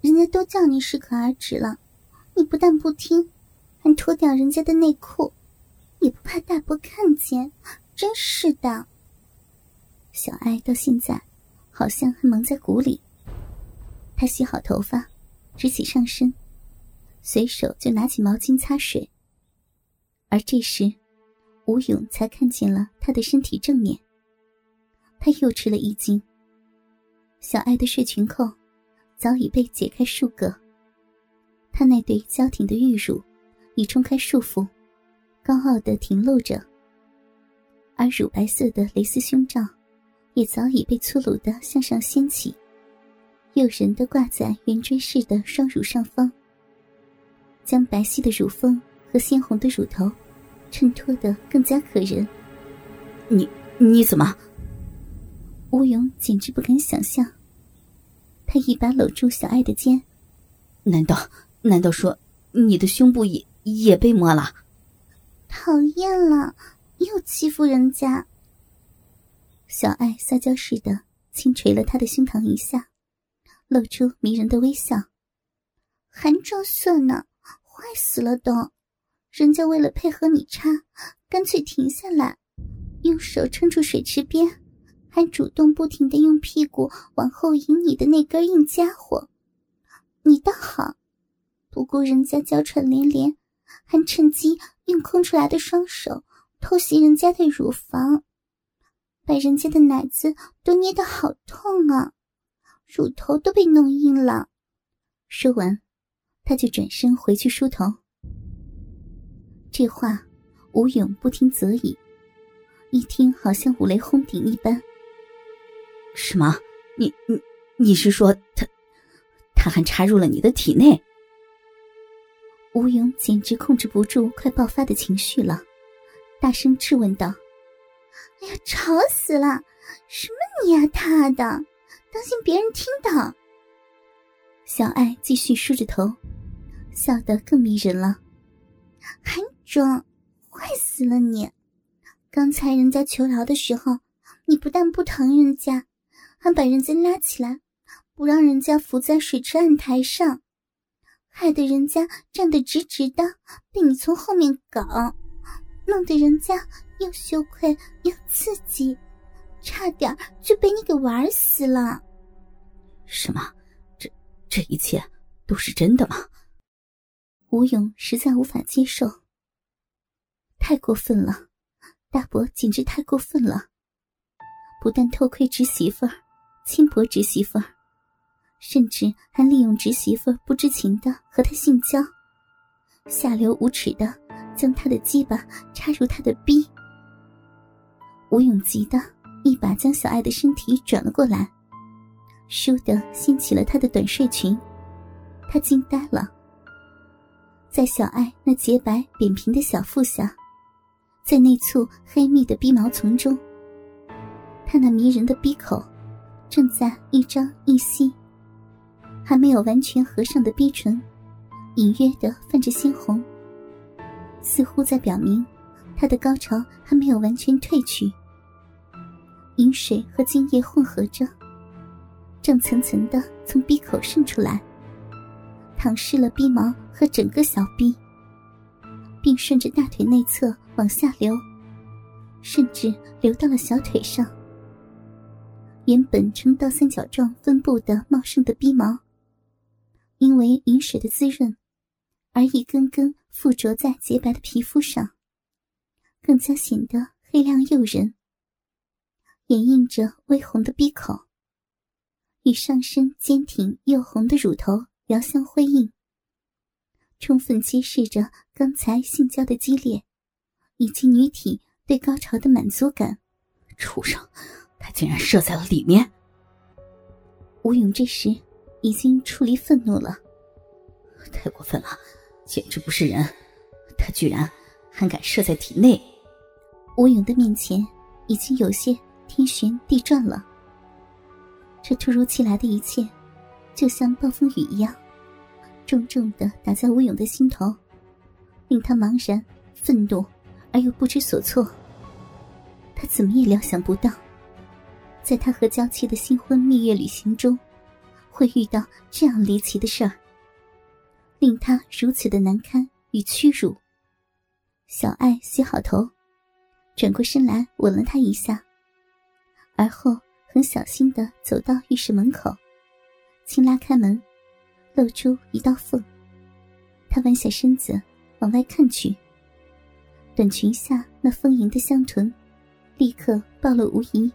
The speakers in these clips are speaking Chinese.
人家都叫你适可而止了，你不但不听，还脱掉人家的内裤，也不怕大伯看见，真是的。小爱到现在好像还蒙在鼓里。她洗好头发，直起上身，随手就拿起毛巾擦水。而这时，吴勇才看见了她的身体正面。他又吃了一惊。小爱的睡裙扣。早已被解开数个，她那对娇挺的玉乳已冲开束缚，高傲的挺露着，而乳白色的蕾丝胸罩也早已被粗鲁的向上掀起，诱人的挂在圆锥式的双乳上方，将白皙的乳峰和鲜红的乳头衬托得更加可人。你你怎么？吴勇简直不敢想象。他一把搂住小爱的肩，难道难道说你的胸部也也被摸了？讨厌了，又欺负人家。小爱撒娇似的轻捶了他的胸膛一下，露出迷人的微笑，还装色呢，坏死了都！人家为了配合你插，干脆停下来，用手撑住水池边。还主动不停的用屁股往后引你的那根硬家伙，你倒好，不顾人家娇喘连连，还趁机用空出来的双手偷袭人家的乳房，把人家的奶子都捏得好痛啊，乳头都被弄硬了。说完，他就转身回去梳头。这话，吴勇不听则已，一听好像五雷轰顶一般。什么？你你你是说他，他还插入了你的体内？吴勇简直控制不住快爆发的情绪了，大声质问道：“哎呀，吵死了！什么你呀他的，当心别人听到。”小爱继续梳着头，笑得更迷人了，还装，坏死了你！刚才人家求饶的时候，你不但不疼人家。还把人家拉起来，不让人家伏在水池案台上，害得人家站得直直的，被你从后面搞，弄得人家又羞愧又刺激，差点就被你给玩死了。什么？这这一切都是真的吗？吴勇实在无法接受，太过分了，大伯简直太过分了，不但偷窥侄媳妇儿。轻薄侄媳妇儿，甚至还利用侄媳妇儿不知情的和他性交，下流无耻的将他的鸡巴插入他的逼。吴永急的一把将小爱的身体转了过来，倏地掀起了她的短睡裙，他惊呆了。在小爱那洁白扁平的小腹下，在那簇黑密的逼毛丛中，他那迷人的逼口。正在一张一吸，还没有完全合上的逼唇，隐约的泛着鲜红，似乎在表明他的高潮还没有完全褪去。饮水和精液混合着，正层层的从鼻口渗出来，淌湿了鼻毛和整个小臂，并顺着大腿内侧往下流，甚至流到了小腿上。原本呈倒三角状分布的茂盛的逼毛，因为饮水的滋润，而一根根附着在洁白的皮肤上，更加显得黑亮诱人。掩映着微红的鼻口，与上身坚挺又红的乳头遥相辉映，充分揭示着刚才性交的激烈，以及女体对高潮的满足感。畜生！他竟然射在了里面。吴勇这时已经出离愤怒了，太过分了，简直不是人！他居然还敢射在体内。吴勇的面前已经有些天旋地转了。这突如其来的一切，就像暴风雨一样，重重的打在吴勇的心头，令他茫然、愤怒而又不知所措。他怎么也料想不到。在他和娇妻的新婚蜜月旅行中，会遇到这样离奇的事儿，令他如此的难堪与屈辱。小爱洗好头，转过身来吻了他一下，而后很小心的走到浴室门口，轻拉开门，露出一道缝。他弯下身子往外看去，短裙下那丰盈的香臀，立刻暴露无遗。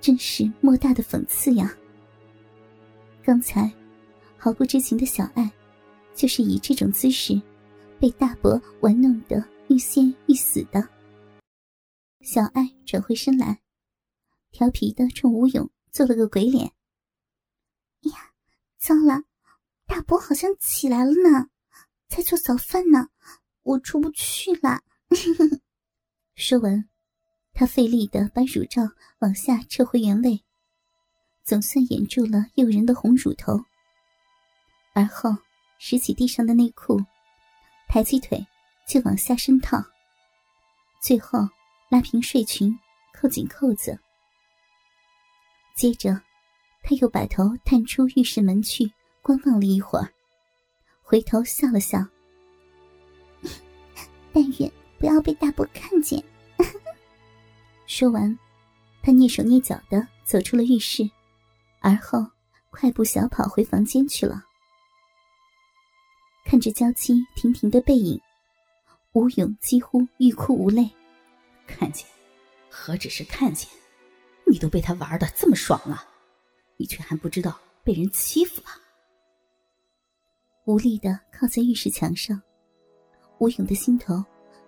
真是莫大的讽刺呀！刚才毫不知情的小爱，就是以这种姿势被大伯玩弄得欲仙欲死的。小爱转回身来，调皮的冲吴勇做了个鬼脸。呀，糟了，大伯好像起来了呢，在做早饭呢，我出不去了。说完。他费力的把乳罩往下撤回原位，总算掩住了诱人的红乳头。而后拾起地上的内裤，抬起腿就往下身套，最后拉平睡裙，扣紧扣子。接着，他又把头探出浴室门去观望了一会儿，回头笑了笑：“ 但愿不要被大伯看见。”说完，他蹑手蹑脚的走出了浴室，而后快步小跑回房间去了。看着娇妻婷婷的背影，吴勇几乎欲哭无泪。看见，何止是看见，你都被他玩的这么爽了，你却还不知道被人欺负了。无力的靠在浴室墙上，吴勇的心头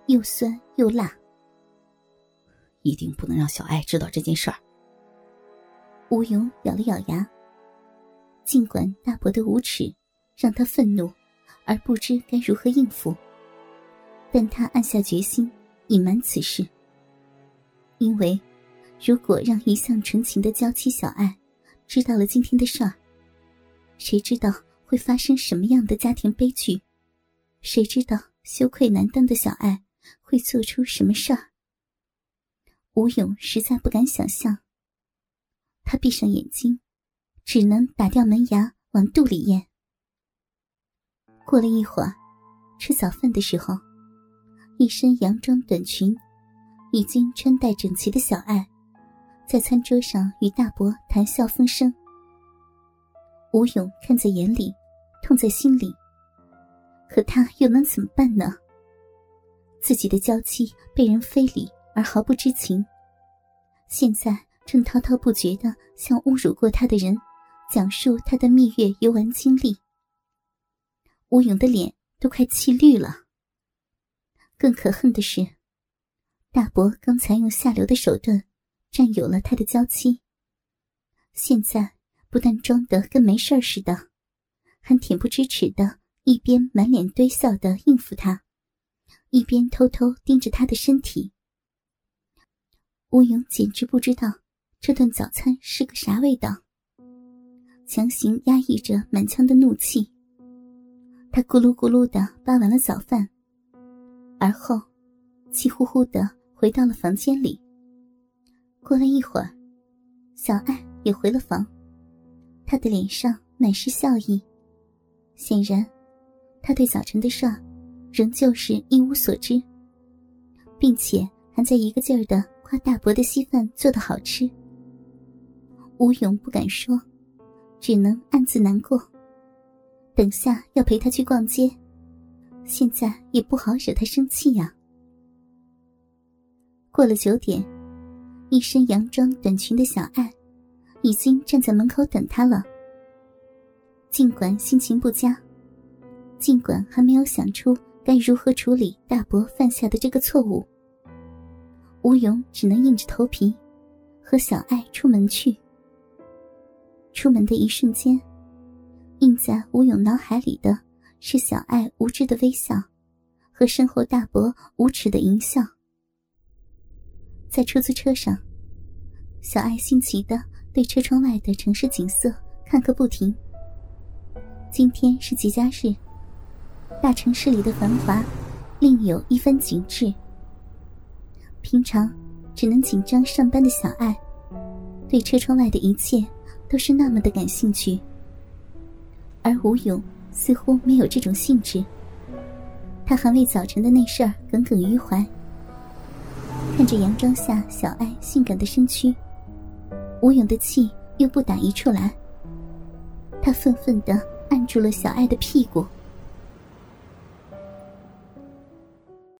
又酸又辣。一定不能让小爱知道这件事儿。吴勇咬了咬牙，尽管大伯的无耻让他愤怒，而不知该如何应付，但他暗下决心隐瞒此事。因为，如果让一向纯情的娇妻小爱知道了今天的事儿，谁知道会发生什么样的家庭悲剧？谁知道羞愧难当的小爱会做出什么事儿？吴勇实在不敢想象。他闭上眼睛，只能打掉门牙往肚里咽。过了一会儿，吃早饭的时候，一身洋装短裙、已经穿戴整齐的小爱，在餐桌上与大伯谈笑风生。吴勇看在眼里，痛在心里，可他又能怎么办呢？自己的娇妻被人非礼。而毫不知情，现在正滔滔不绝的向侮辱过他的人讲述他的蜜月游玩经历。吴勇的脸都快气绿了。更可恨的是，大伯刚才用下流的手段占有了他的娇妻，现在不但装得跟没事似的，还恬不知耻的一边满脸堆笑的应付他，一边偷偷盯着他的身体。吴勇简直不知道这顿早餐是个啥味道，强行压抑着满腔的怒气。他咕噜咕噜的扒完了早饭，而后气呼呼的回到了房间里。过了一会儿，小爱也回了房，她的脸上满是笑意，显然，她对早晨的事儿仍旧是一无所知，并且还在一个劲儿的。夸大伯的稀饭做的好吃，吴勇不敢说，只能暗自难过。等下要陪他去逛街，现在也不好惹他生气呀。过了九点，一身洋装短裙的小爱已经站在门口等他了。尽管心情不佳，尽管还没有想出该如何处理大伯犯下的这个错误。吴勇只能硬着头皮，和小爱出门去。出门的一瞬间，印在吴勇脑海里的是小爱无知的微笑，和身后大伯无耻的淫笑。在出租车上，小爱新奇的对车窗外的城市景色看个不停。今天是节假日，大城市里的繁华，另有一番景致。平常只能紧张上班的小爱，对车窗外的一切都是那么的感兴趣，而吴勇似乎没有这种兴致。他还为早晨的那事儿耿耿于怀。看着阳光下小爱性感的身躯，吴勇的气又不打一处来。他愤愤地按住了小爱的屁股。